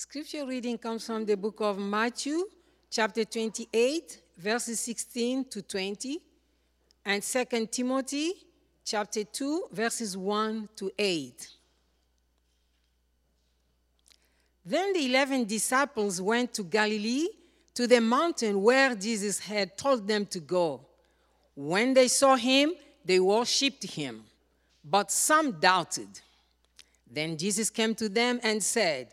Scripture reading comes from the book of Matthew, chapter 28, verses 16 to 20, and 2 Timothy, chapter 2, verses 1 to 8. Then the eleven disciples went to Galilee, to the mountain where Jesus had told them to go. When they saw him, they worshipped him, but some doubted. Then Jesus came to them and said,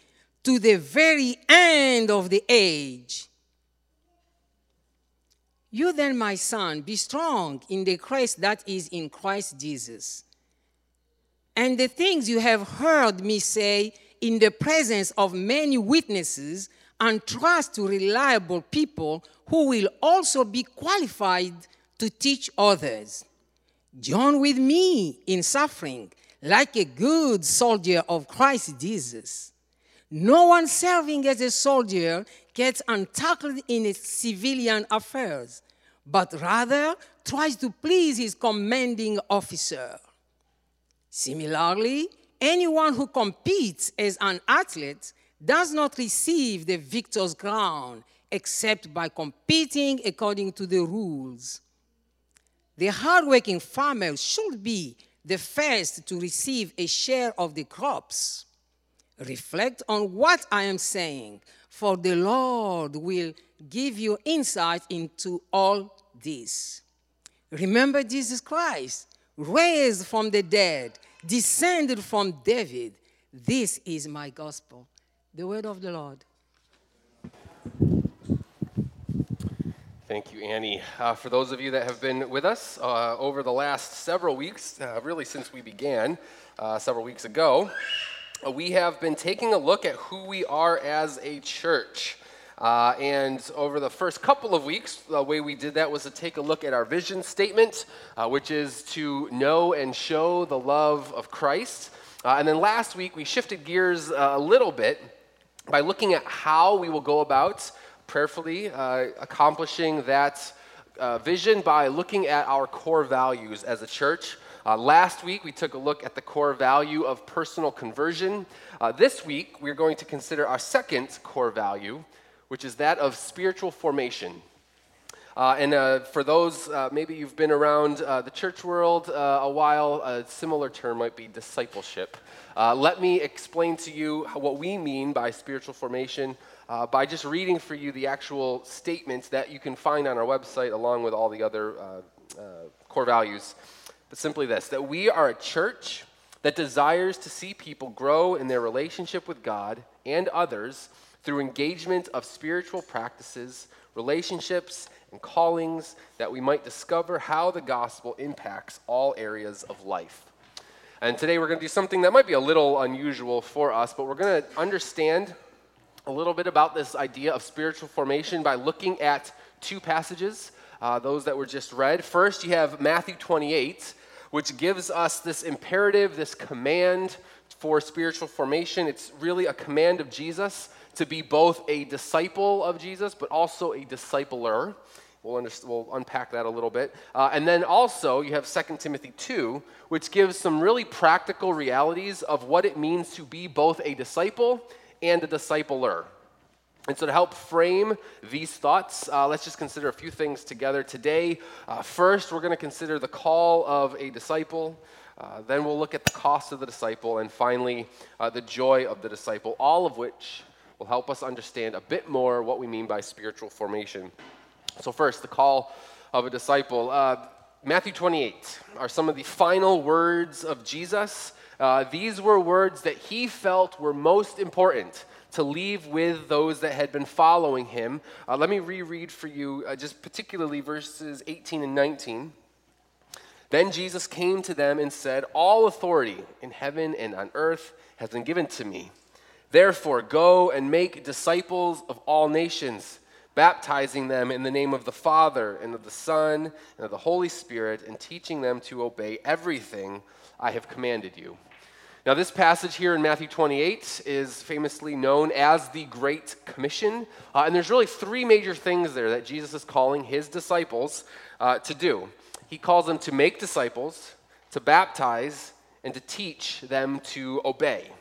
to the very end of the age. You then, my son, be strong in the Christ that is in Christ Jesus. And the things you have heard me say in the presence of many witnesses, and trust to reliable people who will also be qualified to teach others. Join with me in suffering like a good soldier of Christ Jesus. No one serving as a soldier gets entangled in his civilian affairs, but rather tries to please his commanding officer. Similarly, anyone who competes as an athlete does not receive the victor's crown except by competing according to the rules. The hardworking farmer should be the first to receive a share of the crops. Reflect on what I am saying, for the Lord will give you insight into all this. Remember Jesus Christ, raised from the dead, descended from David. This is my gospel. The word of the Lord. Thank you, Annie. Uh, for those of you that have been with us uh, over the last several weeks, uh, really since we began uh, several weeks ago, we have been taking a look at who we are as a church. Uh, and over the first couple of weeks, the way we did that was to take a look at our vision statement, which is to know and show the love of Christ. and then last week, we shifted gears a little bit by looking at how we will go about prayerfully uh, accomplishing that uh, vision by looking at our core values as a church. Uh, last week, we took a look at the core value of personal conversion. Uh, this week, we're going to consider our second core value, which is that of spiritual formation. Uh, and uh, for those, uh, maybe you've been around uh, the church world uh, a while, a similar term might be discipleship. Uh, let me explain to you what we mean by spiritual formation by just reading for you the actual statements that you can find on our website along with all the other core values. But simply this that we are a church that desires to see people grow in their relationship with God and others through engagement of spiritual practices, relationships, and callings that we might discover how the gospel impacts all areas of life. And today we're going to do something that might be a little unusual for us, but we're going to understand a little bit about this idea of spiritual formation by looking at two passages, uh, those that were just read. First, you have Matthew 28, which gives us this imperative, this command for spiritual formation. It's really a command of Jesus to be both a disciple of Jesus, but also a discipler. We'll, under, we'll unpack that a little bit. Uh, and then also, you have 2 Timothy 2, which gives some really practical realities of what it means to be both a disciple and a discipler. And so, to help frame these thoughts, uh, let's just consider a few things together today. Uh, first, we're going to consider the call of a disciple. Uh, then, we'll look at the cost of the disciple. And finally, uh, the joy of the disciple, all of which will help us understand a bit more what we mean by spiritual formation. So, first, the call of a disciple. Uh, Matthew 28 are some of the final words of Jesus. Uh, these were words that he felt were most important to leave with those that had been following him. Uh, let me reread for you uh, just particularly verses 18 and 19. Then Jesus came to them and said, All authority in heaven and on earth has been given to me. Therefore, go and make disciples of all nations baptizing them in the name of the Father and of the Son and of the Holy Spirit, and teaching them to obey everything I have commanded you. Now, this passage here in Matthew 28 is famously known as the Great Commission. Uh, and there's really three major things there that Jesus is calling his disciples uh, to do. He calls them to make disciples, to baptize, and to teach them to obey.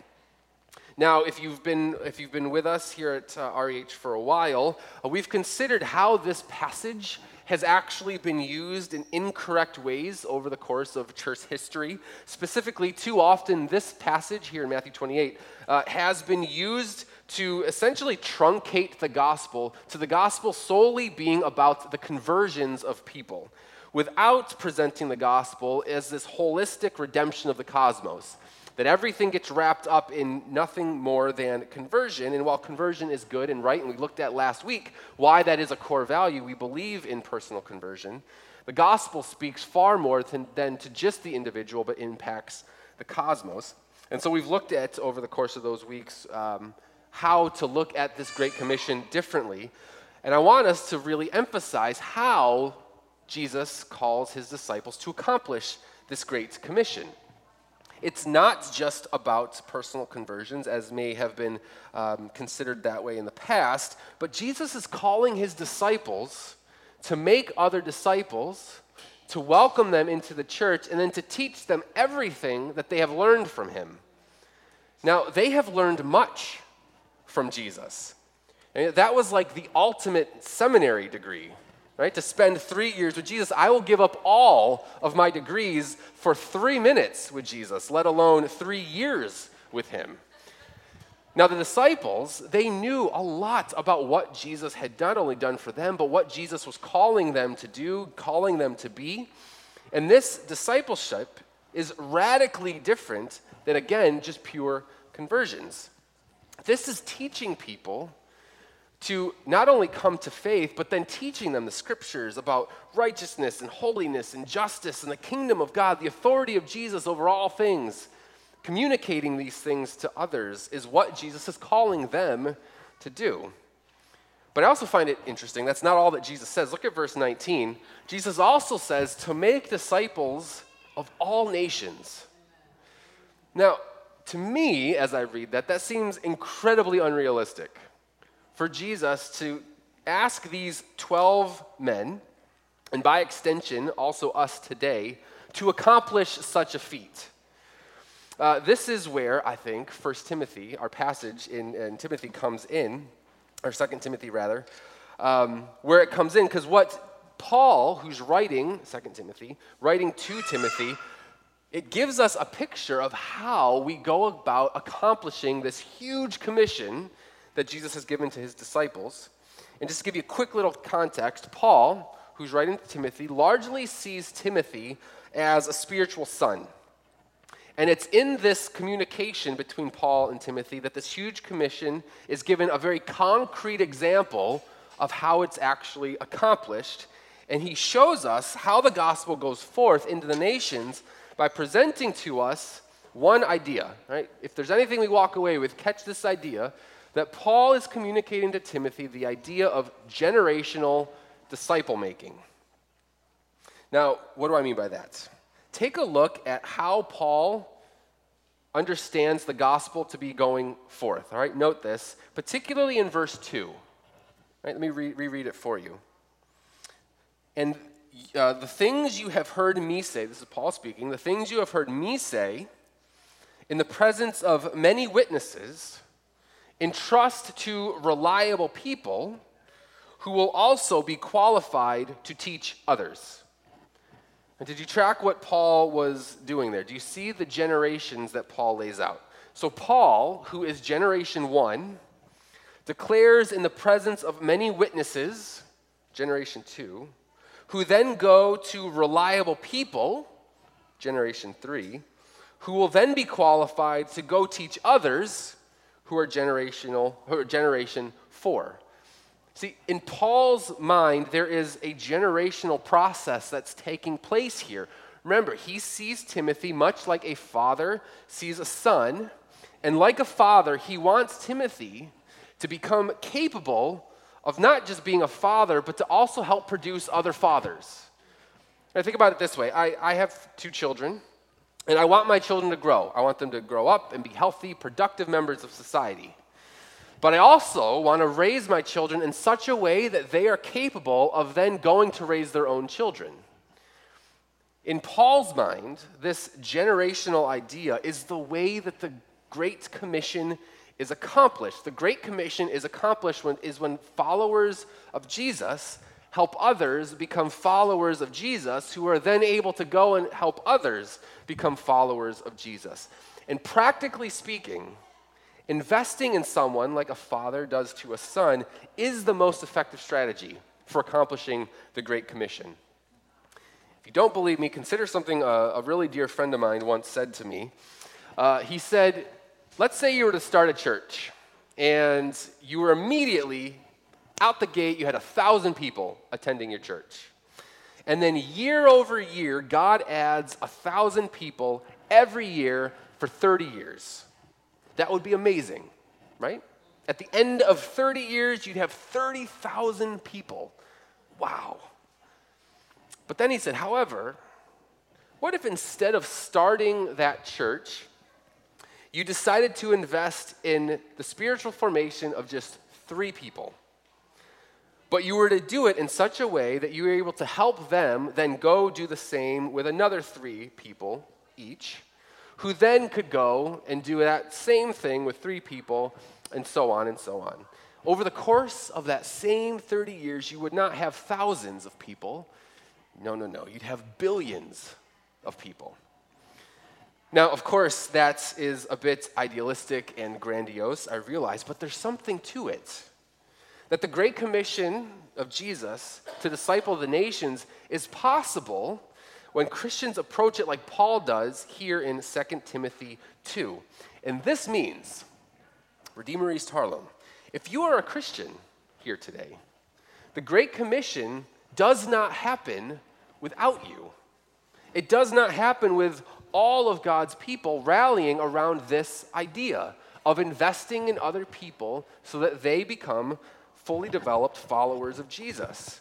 Now, if you've been, if you've been with us here at uh, REH for a while, uh, we've considered how this passage has actually been used in incorrect ways over the course of church history. Specifically, too often, this passage here in Matthew 28 uh, has been used to essentially truncate the gospel to the gospel solely being about the conversions of people without presenting the gospel as this holistic redemption of the cosmos that everything gets wrapped up in nothing more than conversion. And while conversion is good and right, and we looked at last week why that is a core value, we believe in personal conversion. The gospel speaks far more than, than to just the individual, but impacts the cosmos. And so we've looked at, over the course of those weeks, um, how to look at this Great Commission differently. And I want us to really emphasize how Jesus calls his disciples to accomplish this Great Commission. It's not just about personal conversions, as may have been um, considered that way in the past, but Jesus is calling his disciples to make other disciples, to welcome them into the church, and then to teach them everything that they have learned from him. Now, they have learned much from Jesus. And that was like the ultimate seminary degree right? To spend three years with Jesus. I will give up all of my degrees for three minutes with Jesus, let alone three years with him. Now, the disciples, they knew a lot about what Jesus had not only done for them, but what Jesus was calling them to do, calling them to be. And this discipleship is radically different than, again, just pure conversions. This is teaching people to not only come to faith, but then teaching them the scriptures about righteousness and holiness and justice and the kingdom of God, the authority of Jesus over all things. Communicating these things to others is what Jesus is calling them to do. But I also find it interesting, that's not all that Jesus says. Look at verse 19. Jesus also says to make disciples of all nations. Now, to me, as I read that, that seems incredibly unrealistic for Jesus to ask these 12 men, and by extension, also us today, to accomplish such a feat. Uh, this is where I think 1 Timothy, our passage in, in Timothy, comes in, or 2 Timothy rather, um, where it comes in, because what Paul, who's writing, 2 Timothy, writing to Timothy, it gives us a picture of how we go about accomplishing this huge commission that Jesus has given to his disciples. And just to give you a quick little context, Paul, who's writing to Timothy, largely sees Timothy as a spiritual son. And it's in this communication between Paul and Timothy that this huge commission is given a very concrete example of how it's actually accomplished. And he shows us how the gospel goes forth into the nations by presenting to us one idea, right? If there's anything we walk away with, catch this idea that Paul is communicating to Timothy the idea of generational disciple making. Now, what do I mean by that? Take a look at how Paul understands the gospel to be going forth. All right, note this, particularly in verse 2. All right, let me re- reread it for you. And uh, the things you have heard me say, this is Paul speaking, the things you have heard me say in the presence of many witnesses entrust to reliable people who will also be qualified to teach others. And did you track what Paul was doing there? Do you see the generations that Paul lays out? So, Paul, who is generation one, declares in the presence of many witnesses, generation two, who then go to reliable people, generation three, who will then be qualified to go teach others, who are generational, who are generation four. See, in Paul's mind, there is a generational process that's taking place here. Remember, he sees Timothy much like a father sees a son, and like a father, he wants Timothy to become capable of not just being a father, but to also help produce other fathers. I think about it this way I, I have two children, and I want my children to grow. I want them to grow up and be healthy, productive members of society. But I also want to raise my children in such a way that they are capable of then going to raise their own children. In Paul's mind, this generational idea is the way that the Great Commission is accomplished. The Great Commission is accomplished when, is when followers of Jesus help others become followers of Jesus, who are then able to go and help others become followers of Jesus. And practically speaking, investing in someone like a father does to a son is the most effective strategy for accomplishing the Great Commission. If you don't believe me, consider something a, a really dear friend of mine once said to me. Uh, he said, Let's say you were to start a church and you were immediately out the gate, you had a thousand people attending your church. And then year over year, God adds a thousand people every year for 30 years. That would be amazing, right? At the end of 30 years, you'd have 30,000 people. Wow. But then he said, however, what if instead of starting that church, you decided to invest in the spiritual formation of just three people? But you were to do it in such a way that you were able to help them then go do the same with another three people each, who then could go and do that same thing with three people, and so on and so on. Over the course of that same 30 years, you would not have thousands of people. No, no, no. You'd have billions of people. Now, of course, that is a bit idealistic and grandiose, I realize, but there's something to it that the Great Commission of Jesus to disciple the nations is possible when Christians approach it like Paul does here in 2 Timothy 2. And this means, Redeemer East Harlem, if you are a Christian here today, the Great Commission does not happen without you. It does not happen with all of God's people rallying around this idea of investing in other people so that they become fully developed followers of Jesus.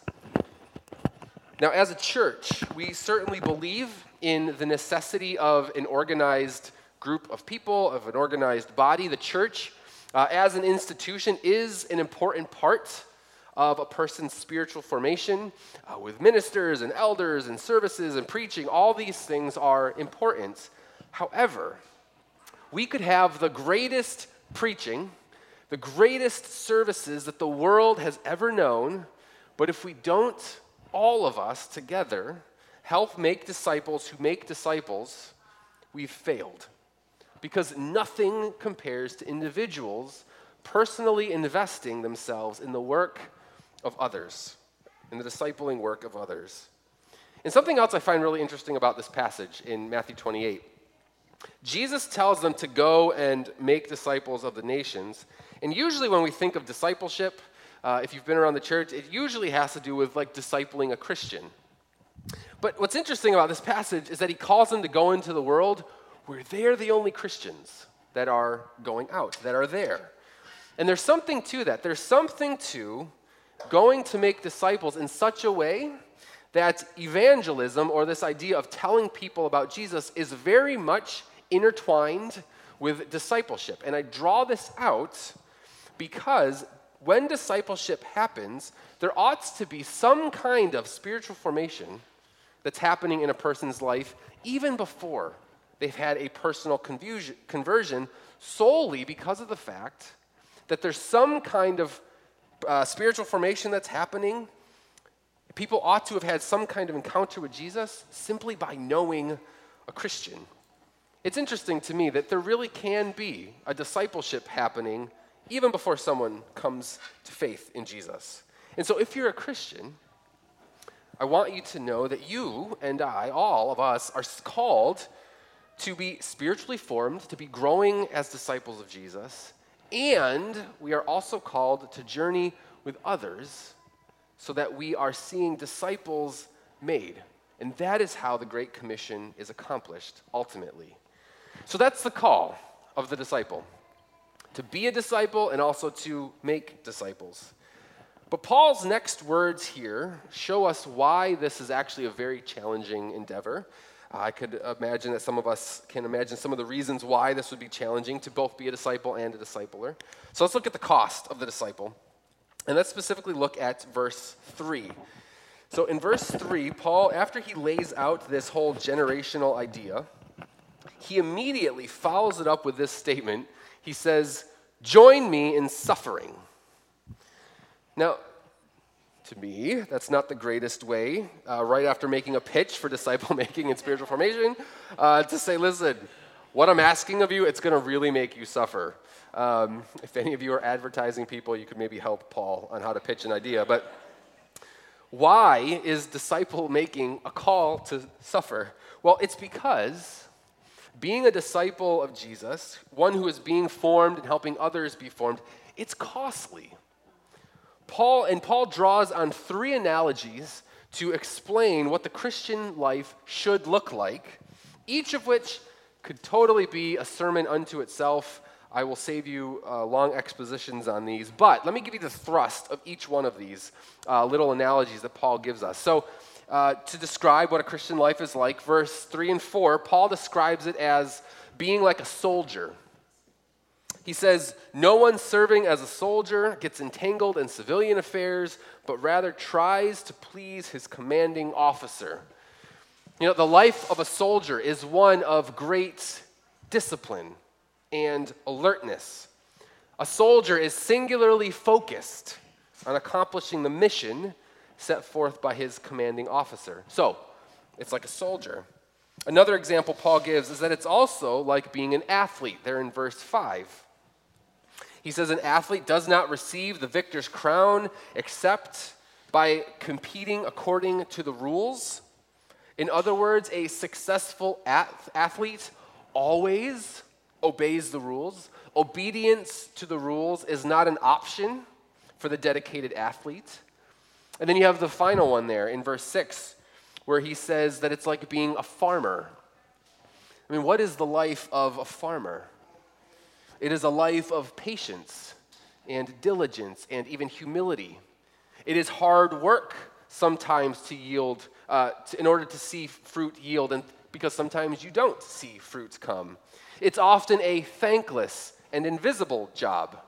Now, as a church, we certainly believe in the necessity of an organized group of people, of an organized body. The church, uh, as an institution, is an important part of a person's spiritual formation uh, with ministers and elders and services and preaching. All these things are important. However, we could have the greatest preaching the greatest services that the world has ever known, but if we don't, all of us together, help make disciples who make disciples, we've failed. Because nothing compares to individuals personally investing themselves in the work of others, in the discipling work of others. And something else I find really interesting about this passage in Matthew 28 Jesus tells them to go and make disciples of the nations. And usually, when we think of discipleship, uh, if you've been around the church, it usually has to do with like discipling a Christian. But what's interesting about this passage is that he calls them to go into the world where they're the only Christians that are going out, that are there. And there's something to that. There's something to going to make disciples in such a way that evangelism, or this idea of telling people about Jesus, is very much intertwined with discipleship. And I draw this out because when discipleship happens, there ought to be some kind of spiritual formation that's happening in a person's life even before they've had a personal conversion solely because of the fact that there's some kind of uh, spiritual formation that's happening. People ought to have had some kind of encounter with Jesus simply by knowing a Christian. It's interesting to me that there really can be a discipleship happening even before someone comes to faith in Jesus. And so, if you're a Christian, I want you to know that you and I, all of us, are called to be spiritually formed, to be growing as disciples of Jesus, and we are also called to journey with others so that we are seeing disciples made. And that is how the Great Commission is accomplished ultimately. So that's the call of the disciple to be a disciple and also to make disciples. But Paul's next words here show us why this is actually a very challenging endeavor. I could imagine that some of us can imagine some of the reasons why this would be challenging to both be a disciple and a discipler. So let's look at the cost of the disciple. And let's specifically look at verse 3. So in verse 3, Paul, after he lays out this whole generational idea, he immediately follows it up with this statement. He says, Join me in suffering. Now, to me, that's not the greatest way, uh, right after making a pitch for disciple making and spiritual formation, uh, to say, listen, what I'm asking of you, it's going to really make you suffer. Um, if any of you are advertising people, you could maybe help Paul on how to pitch an idea. But why is disciple making a call to suffer? Well, it's because being a disciple of Jesus, one who is being formed and helping others be formed, it's costly. Paul and Paul draws on three analogies to explain what the Christian life should look like, each of which could totally be a sermon unto itself. I will save you uh, long expositions on these, but let me give you the thrust of each one of these uh, little analogies that Paul gives us. So, uh, to describe what a Christian life is like, verse 3 and 4, Paul describes it as being like a soldier. He says, No one serving as a soldier gets entangled in civilian affairs, but rather tries to please his commanding officer. You know, the life of a soldier is one of great discipline and alertness. A soldier is singularly focused on accomplishing the mission set forth by his commanding officer. So, it's like a soldier. Another example Paul gives is that it's also like being an athlete, there in verse 5. He says an athlete does not receive the victor's crown except by competing according to the rules. In other words, a successful athlete always obeys the rules. Obedience to the rules is not an option for the dedicated athlete. And then you have the final one there in verse 6, where he says that it's like being a farmer. I mean, what is the life of a farmer? It is a life of patience and diligence and even humility. It is hard work sometimes to yield, uh, to, in order to see fruit yield, and because sometimes you don't see fruits come. It's often a thankless and invisible job.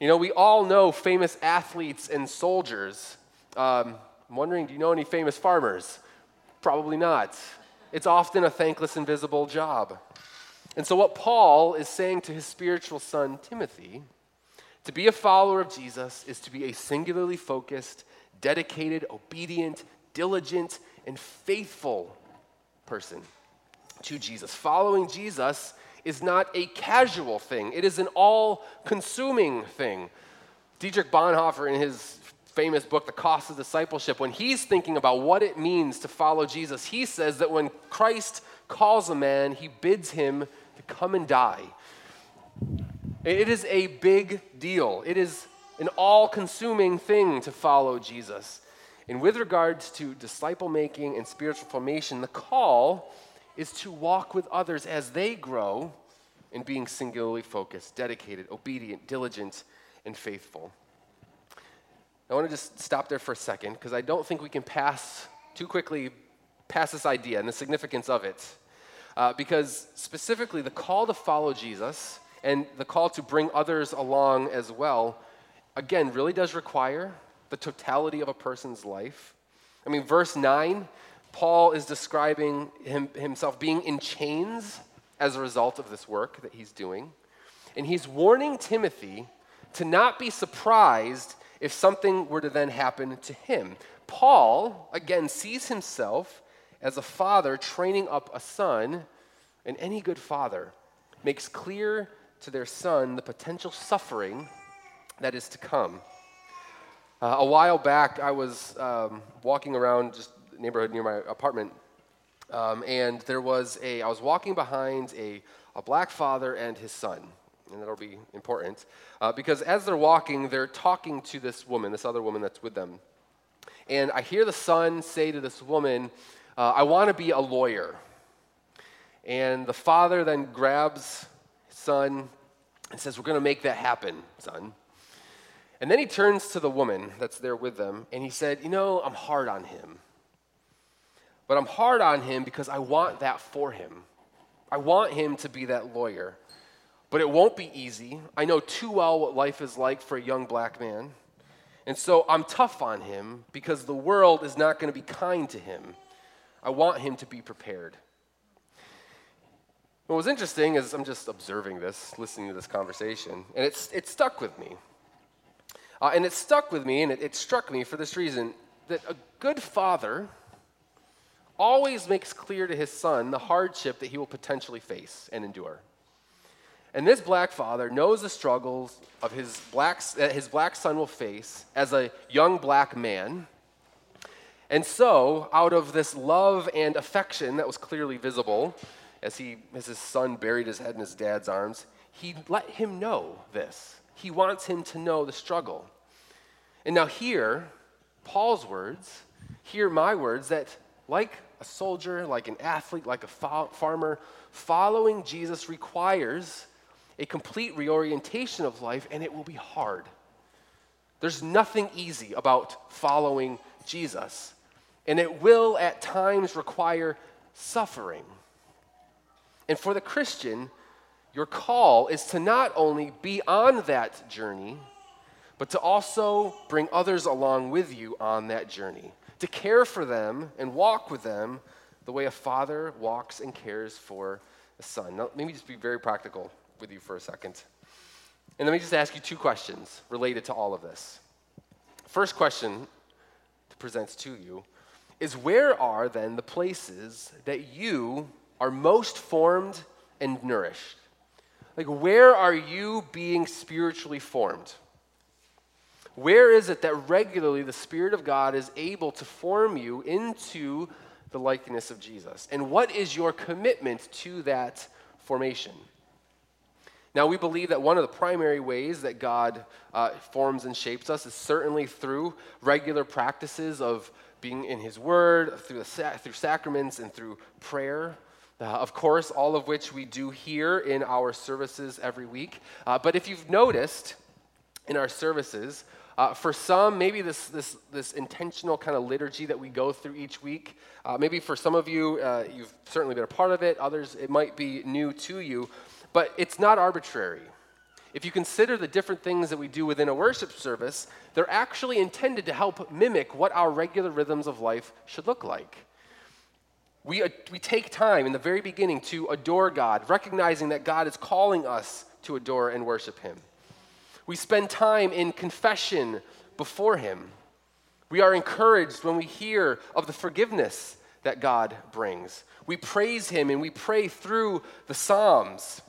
You know, we all know famous athletes and soldiers. Um, I'm wondering, do you know any famous farmers? Probably not. It's often a thankless, invisible job. And so, what Paul is saying to his spiritual son, Timothy, to be a follower of Jesus is to be a singularly focused, dedicated, obedient, diligent, and faithful person to Jesus. Following Jesus is not a casual thing, it is an all consuming thing. Dietrich Bonhoeffer, in his famous book, The Cost of Discipleship, when he's thinking about what it means to follow Jesus, he says that when Christ calls a man, he bids him to come and die. It is a big deal. It is an all consuming thing to follow Jesus. And with regards to disciple making and spiritual formation, the call is to walk with others as they grow in being singularly focused, dedicated, obedient, diligent, and faithful. I want to just stop there for a second because I don't think we can pass too quickly past this idea and the significance of it. Uh, because specifically, the call to follow Jesus and the call to bring others along as well, again, really does require the totality of a person's life. I mean, verse 9, Paul is describing him, himself being in chains as a result of this work that he's doing. And he's warning Timothy to not be surprised if something were to then happen to him. Paul, again, sees himself as a father training up a son, and any good father makes clear to their son the potential suffering that is to come. Uh, a while back, I was um, walking around just the neighborhood near my apartment, um, and there was a. I was walking behind a, a black father and his son, and that'll be important uh, because as they're walking, they're talking to this woman, this other woman that's with them, and I hear the son say to this woman, uh, I want to be a lawyer. And the father then grabs his son and says, We're going to make that happen, son. And then he turns to the woman that's there with them and he said, You know, I'm hard on him. But I'm hard on him because I want that for him. I want him to be that lawyer. But it won't be easy. I know too well what life is like for a young black man. And so I'm tough on him because the world is not going to be kind to him. I want him to be prepared. What was interesting is I'm just observing this, listening to this conversation, and it's, it stuck with me. Uh, and it stuck with me, and it, it struck me for this reason that a good father always makes clear to his son the hardship that he will potentially face and endure. And this black father knows the struggles of his black, that his black son will face as a young black man. And so, out of this love and affection that was clearly visible as, he, as his son buried his head in his dad's arms, he let him know this. He wants him to know the struggle. And now, hear Paul's words, hear my words that, like a soldier, like an athlete, like a fa- farmer, following Jesus requires a complete reorientation of life, and it will be hard. There's nothing easy about following Jesus, and it will at times require suffering. And for the Christian, your call is to not only be on that journey, but to also bring others along with you on that journey, to care for them and walk with them the way a father walks and cares for a son. Now, let me just be very practical with you for a second. And let me just ask you two questions related to all of this. First question to present to you is where are then the places that you are most formed and nourished? Like, where are you being spiritually formed? Where is it that regularly the Spirit of God is able to form you into the likeness of Jesus? And what is your commitment to that formation? Now, we believe that one of the primary ways that God uh, forms and shapes us is certainly through regular practices of being in His Word, through, through sacraments, and through prayer. Uh, of course, all of which we do here in our services every week. Uh, but if you've noticed in our services, uh, for some, maybe this, this, this intentional kind of liturgy that we go through each week, uh, maybe for some of you, uh, you've certainly been a part of it. Others, it might be new to you. But it's not arbitrary. If you consider the different things that we do within a worship service, they're actually intended to help mimic what our regular rhythms of life should look like. We, uh, we take time in the very beginning to adore God, recognizing that God is calling us to adore and worship Him. We spend time in confession before Him. We are encouraged when we hear of the forgiveness that God brings. We praise Him and we pray through the Psalms.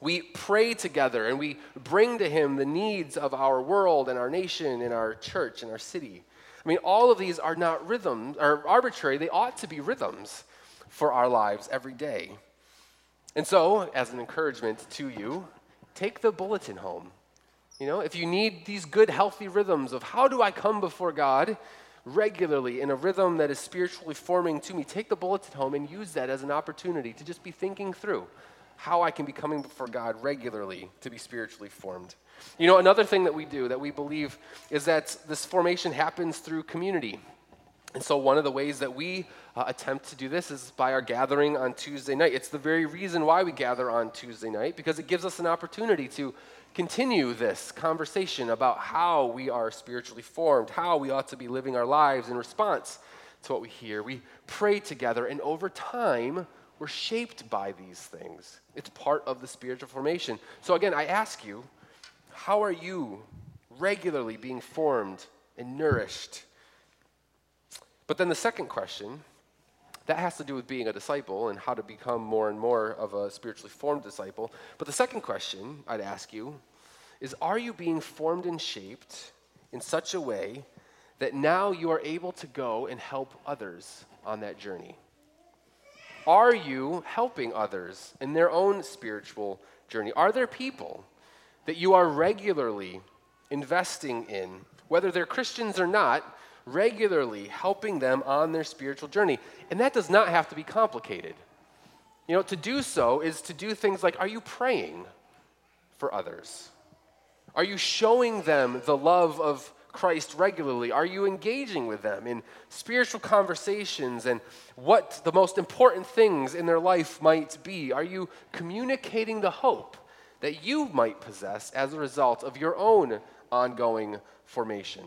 We pray together and we bring to Him the needs of our world and our nation and our church and our city. I mean, all of these are not rhythms, or arbitrary. They ought to be rhythms for our lives every day. And so, as an encouragement to you, take the bulletin home. You know, if you need these good, healthy rhythms of how do I come before God regularly in a rhythm that is spiritually forming to me, take the bulletin home and use that as an opportunity to just be thinking through how I can be coming before God regularly to be spiritually formed. You know, another thing that we do that we believe is that this formation happens through community. And so, one of the ways that we uh, attempt to do this is by our gathering on Tuesday night. It's the very reason why we gather on Tuesday night, because it gives us an opportunity to continue this conversation about how we are spiritually formed, how we ought to be living our lives in response to what we hear. We pray together, and over time, we're shaped by these things. It's part of the spiritual formation. So, again, I ask you, how are you regularly being formed and nourished? But then the second question, that has to do with being a disciple and how to become more and more of a spiritually formed disciple. But the second question I'd ask you is Are you being formed and shaped in such a way that now you are able to go and help others on that journey? Are you helping others in their own spiritual journey? Are there people that you are regularly investing in, whether they're Christians or not, regularly helping them on their spiritual journey? And that does not have to be complicated. You know, to do so is to do things like are you praying for others? Are you showing them the love of Christ regularly? Are you engaging with them in spiritual conversations and what the most important things in their life might be? Are you communicating the hope that you might possess as a result of your own ongoing formation?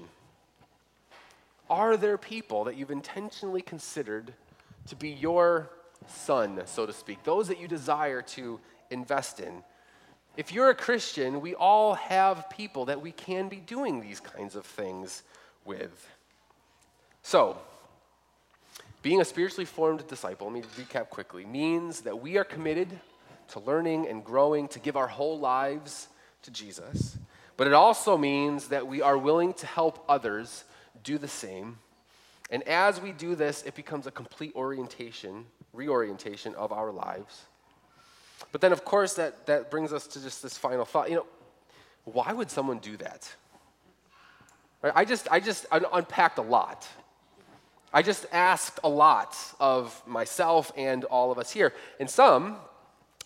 Are there people that you've intentionally considered to be your son, so to speak, those that you desire to invest in? If you're a Christian, we all have people that we can be doing these kinds of things with. So, being a spiritually formed disciple, let me recap quickly, means that we are committed to learning and growing to give our whole lives to Jesus. But it also means that we are willing to help others do the same. And as we do this, it becomes a complete orientation, reorientation of our lives. But then, of course, that, that brings us to just this final thought. You know, why would someone do that? Right? I just, I just un- unpacked a lot. I just asked a lot of myself and all of us here. And some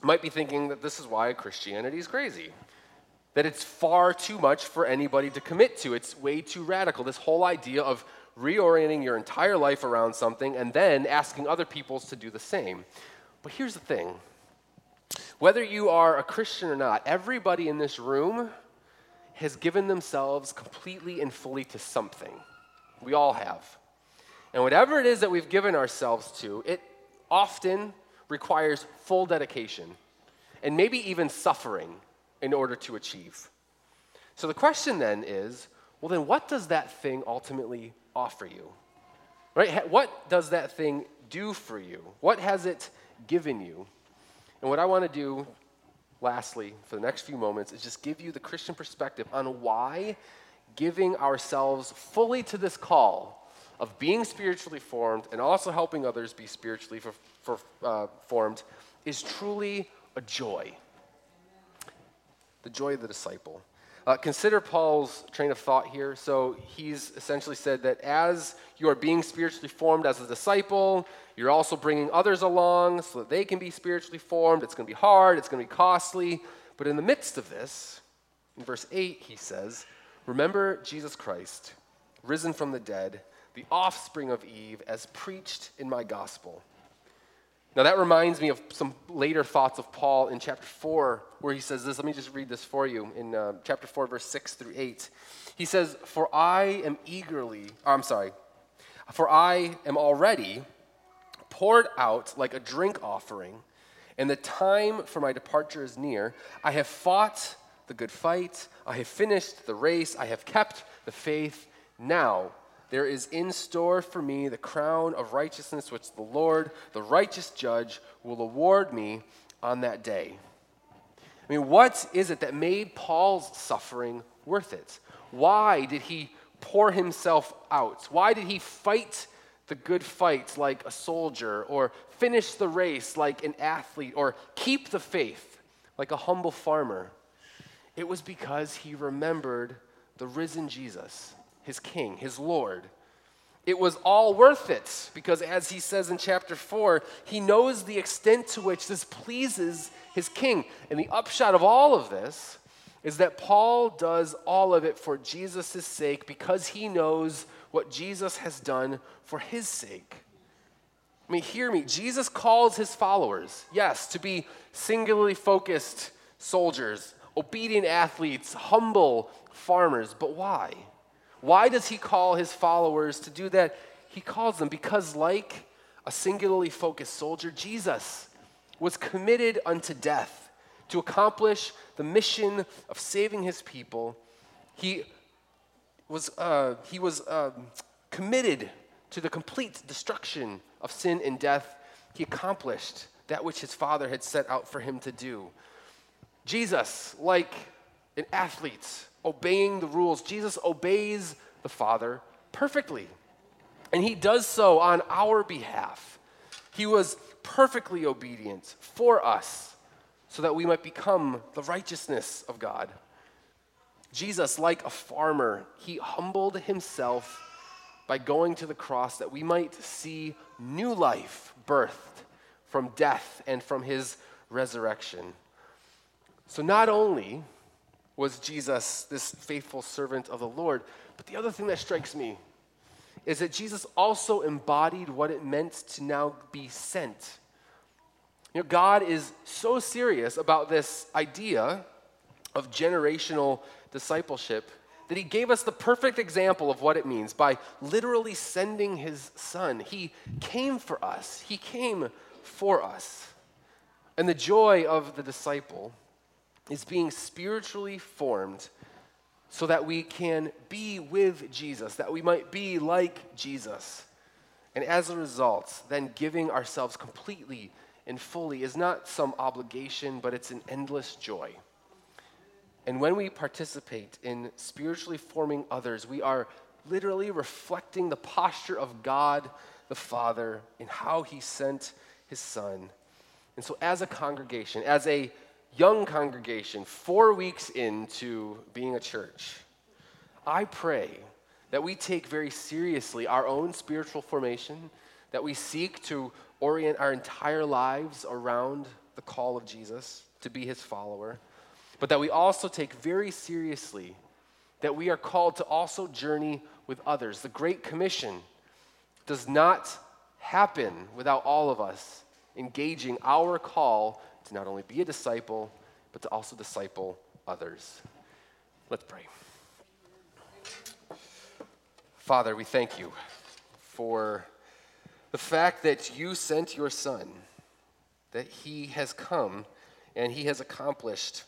might be thinking that this is why Christianity is crazy. That it's far too much for anybody to commit to. It's way too radical. This whole idea of reorienting your entire life around something and then asking other people to do the same. But here's the thing whether you are a Christian or not, everybody in this room has given themselves completely and fully to something. We all have. And whatever it is that we've given ourselves to, it often requires full dedication and maybe even suffering in order to achieve. So the question then is well, then what does that thing ultimately offer you? Right? What does that thing do for you? What has it given you? And what I want to do, lastly, for the next few moments, is just give you the Christian perspective on why giving ourselves fully to this call of being spiritually formed and also helping others be spiritually for, for, uh, formed is truly a joy. The joy of the disciple. Uh, consider Paul's train of thought here. So he's essentially said that as you are being spiritually formed as a disciple, you're also bringing others along so that they can be spiritually formed. It's going to be hard, it's going to be costly. But in the midst of this, in verse 8, he says, Remember Jesus Christ, risen from the dead, the offspring of Eve, as preached in my gospel now, that reminds me of some later thoughts of Paul in chapter 4, where he says this. Let me just read this for you in uh, chapter 4, verse 6 through 8. He says, For I am eagerly, I'm sorry, for I am already poured out like a drink offering, and the time for my departure is near. I have fought the good fight, I have finished the race, I have kept the faith. Now, there is in store for me the crown of righteousness, which the Lord, the righteous judge, will award me on that day. I mean, what is it that made Paul's suffering worth it? Why did he pour himself out? Why did he fight the good fight like a soldier, or finish the race like an athlete, or keep the faith like a humble farmer? It was because he remembered the risen Jesus his king, his Lord. It was all worth it because, as he says in chapter 4, he knows the extent to which this pleases his king. And the upshot of all of this is that Paul does all of it for Jesus' sake because he knows what Jesus has done for his sake. I mean, hear me. Jesus calls his followers, yes, to be singularly focused soldiers, obedient athletes, humble farmers. But why? Why does he call his followers to do that? He calls them because, like a singularly focused soldier, Jesus was committed unto death to accomplish the mission of saving his people. He was, uh, he was um, committed to the complete destruction of sin and death. He accomplished that which his Father had set out for him to do. Jesus, like an athlete, obeying the rules. Jesus obeys the Father perfectly. And he does so on our behalf. He was perfectly obedient for us so that we might become the righteousness of God. Jesus, like a farmer, he humbled himself by going to the cross that we might see new life birthed from death and from his resurrection. So not only was Jesus, this faithful servant of the Lord. But the other thing that strikes me is that Jesus also embodied what it meant to now be sent. You know, God is so serious about this idea of generational discipleship that he gave us the perfect example of what it means by literally sending his son. He came for us, he came for us. And the joy of the disciple is being spiritually formed so that we can be with Jesus, that we might be like Jesus. And as a result, then giving ourselves completely and fully is not some obligation, but it's an endless joy. And when we participate in spiritually forming others, we are literally reflecting the posture of God the Father in how He sent His Son. And so, as a congregation, as a young congregation, four weeks into being a church, I pray that we take very seriously our own spiritual formation, that we seek to orient our entire lives around the call of Jesus to be his follower, but that we also take very seriously that we are called to also journey with others. The Great Commission does not happen without all of us engaging our call to not only be a disciple, but to also disciple others. Let's pray. Father, we thank you for the fact that you sent your Son, that he has come and he has accomplished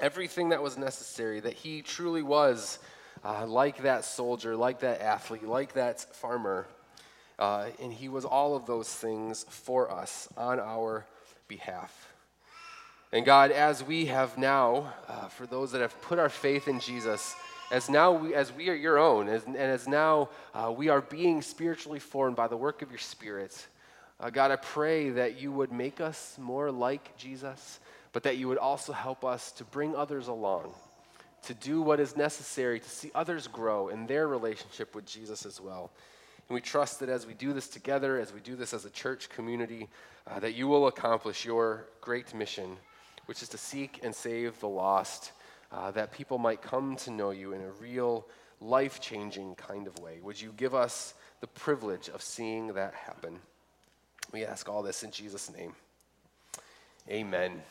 everything that was necessary, that he truly was uh, like that soldier, like that athlete, like that farmer. Uh, and he was all of those things for us on our behalf. And God, as we have now, uh, for those that have put our faith in Jesus, as now we, as we are your own, as, and as now uh, we are being spiritually formed by the work of your Spirit, uh, God, I pray that you would make us more like Jesus, but that you would also help us to bring others along, to do what is necessary to see others grow in their relationship with Jesus as well. And we trust that as we do this together, as we do this as a church community, uh, that you will accomplish your great mission which is to seek and save the lost, uh, that people might come to know you in a real, life changing kind of way. Would you give us the privilege of seeing that happen? We ask all this in Jesus' name. Amen.